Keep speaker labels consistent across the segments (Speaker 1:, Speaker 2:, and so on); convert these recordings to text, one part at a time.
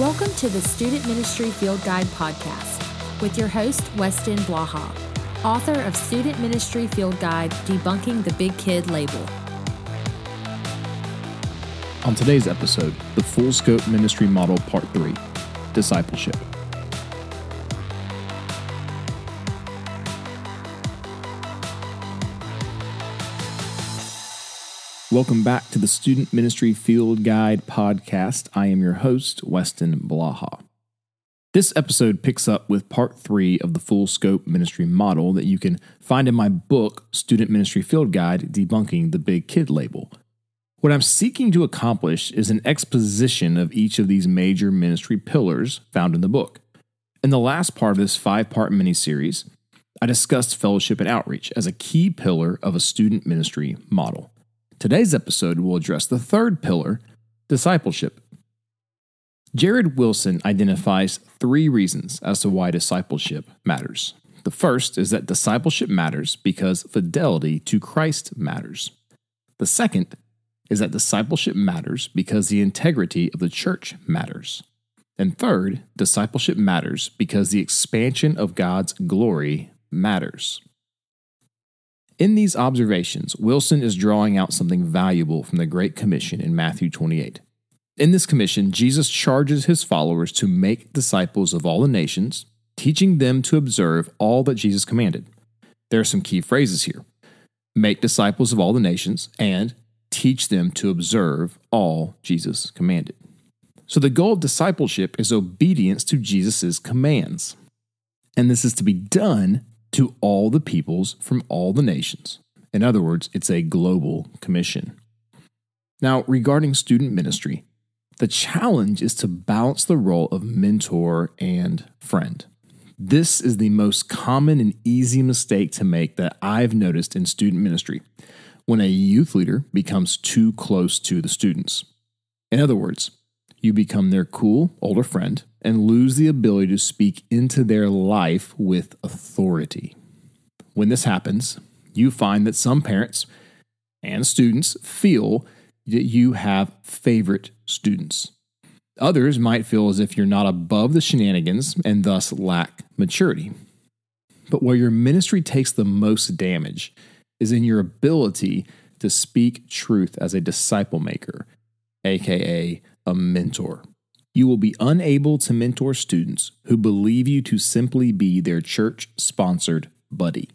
Speaker 1: Welcome to the Student Ministry Field Guide podcast with your host, Weston Blaha, author of Student Ministry Field Guide Debunking the Big Kid Label.
Speaker 2: On today's episode, the Full Scope Ministry Model Part 3 Discipleship. Welcome back to the Student Ministry Field Guide podcast. I am your host, Weston Blaha. This episode picks up with part three of the full scope ministry model that you can find in my book, Student Ministry Field Guide Debunking the Big Kid Label. What I'm seeking to accomplish is an exposition of each of these major ministry pillars found in the book. In the last part of this five part mini series, I discussed fellowship and outreach as a key pillar of a student ministry model. Today's episode will address the third pillar discipleship. Jared Wilson identifies three reasons as to why discipleship matters. The first is that discipleship matters because fidelity to Christ matters. The second is that discipleship matters because the integrity of the church matters. And third, discipleship matters because the expansion of God's glory matters. In these observations, Wilson is drawing out something valuable from the Great Commission in Matthew 28. In this commission, Jesus charges his followers to make disciples of all the nations, teaching them to observe all that Jesus commanded. There are some key phrases here make disciples of all the nations and teach them to observe all Jesus commanded. So, the goal of discipleship is obedience to Jesus' commands. And this is to be done to all the peoples from all the nations. In other words, it's a global commission. Now, regarding student ministry, the challenge is to balance the role of mentor and friend. This is the most common and easy mistake to make that I've noticed in student ministry when a youth leader becomes too close to the students. In other words, you become their cool older friend and lose the ability to speak into their life with authority. When this happens, you find that some parents and students feel that you have favorite students. Others might feel as if you're not above the shenanigans and thus lack maturity. But where your ministry takes the most damage is in your ability to speak truth as a disciple maker, aka a mentor. You will be unable to mentor students who believe you to simply be their church sponsored buddy.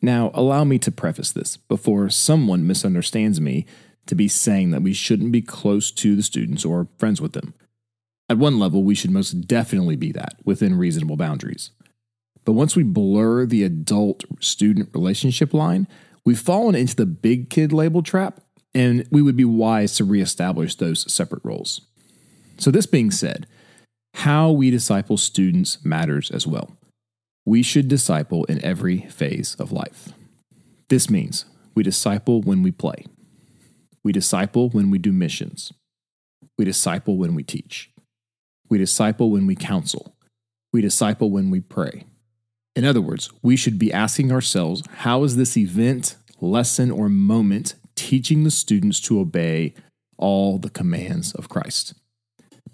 Speaker 2: Now, allow me to preface this before someone misunderstands me to be saying that we shouldn't be close to the students or friends with them. At one level, we should most definitely be that within reasonable boundaries. But once we blur the adult student relationship line, we've fallen into the big kid label trap, and we would be wise to reestablish those separate roles. So, this being said, how we disciple students matters as well. We should disciple in every phase of life. This means we disciple when we play, we disciple when we do missions, we disciple when we teach, we disciple when we counsel, we disciple when we pray. In other words, we should be asking ourselves how is this event, lesson, or moment teaching the students to obey all the commands of Christ?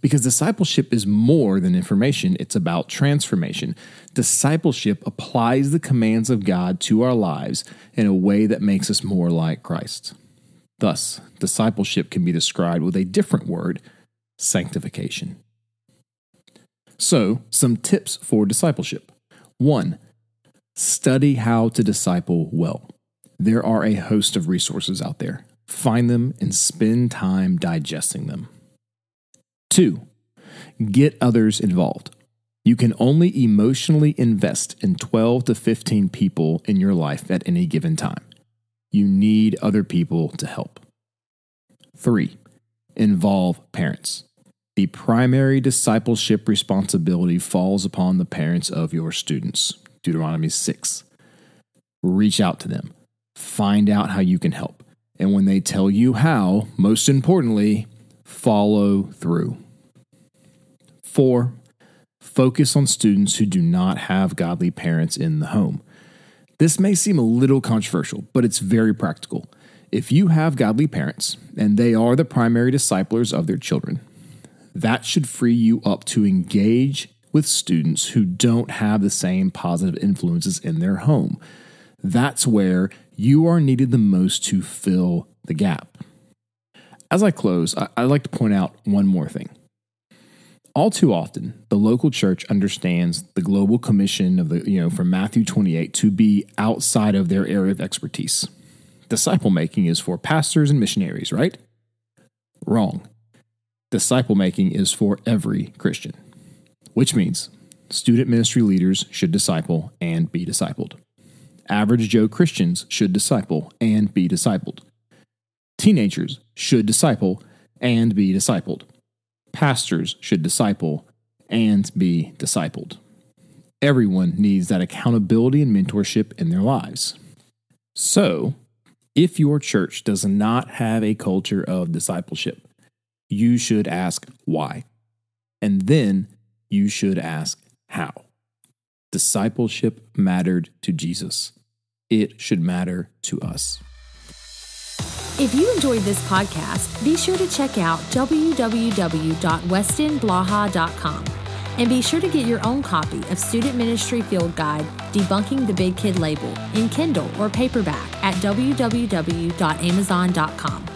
Speaker 2: Because discipleship is more than information, it's about transformation. Discipleship applies the commands of God to our lives in a way that makes us more like Christ. Thus, discipleship can be described with a different word sanctification. So, some tips for discipleship. One, study how to disciple well. There are a host of resources out there. Find them and spend time digesting them. Two, get others involved. You can only emotionally invest in 12 to 15 people in your life at any given time. You need other people to help. Three, involve parents. The primary discipleship responsibility falls upon the parents of your students. Deuteronomy 6. Reach out to them, find out how you can help. And when they tell you how, most importantly, follow through. Four, focus on students who do not have godly parents in the home. This may seem a little controversial, but it's very practical. If you have godly parents and they are the primary disciplers of their children, that should free you up to engage with students who don't have the same positive influences in their home. That's where you are needed the most to fill the gap. As I close, I'd like to point out one more thing. All too often, the local church understands the global commission of the, you know, from Matthew 28 to be outside of their area of expertise. Disciple making is for pastors and missionaries, right? Wrong. Disciple making is for every Christian, which means student ministry leaders should disciple and be discipled. Average Joe Christians should disciple and be discipled. Teenagers should disciple and be discipled. Pastors should disciple and be discipled. Everyone needs that accountability and mentorship in their lives. So, if your church does not have a culture of discipleship, you should ask why. And then you should ask how. Discipleship mattered to Jesus. It should matter to us.
Speaker 1: If you enjoyed this podcast, be sure to check out www.westonblaha.com and be sure to get your own copy of Student Ministry Field Guide Debunking the Big Kid Label in Kindle or paperback at www.amazon.com.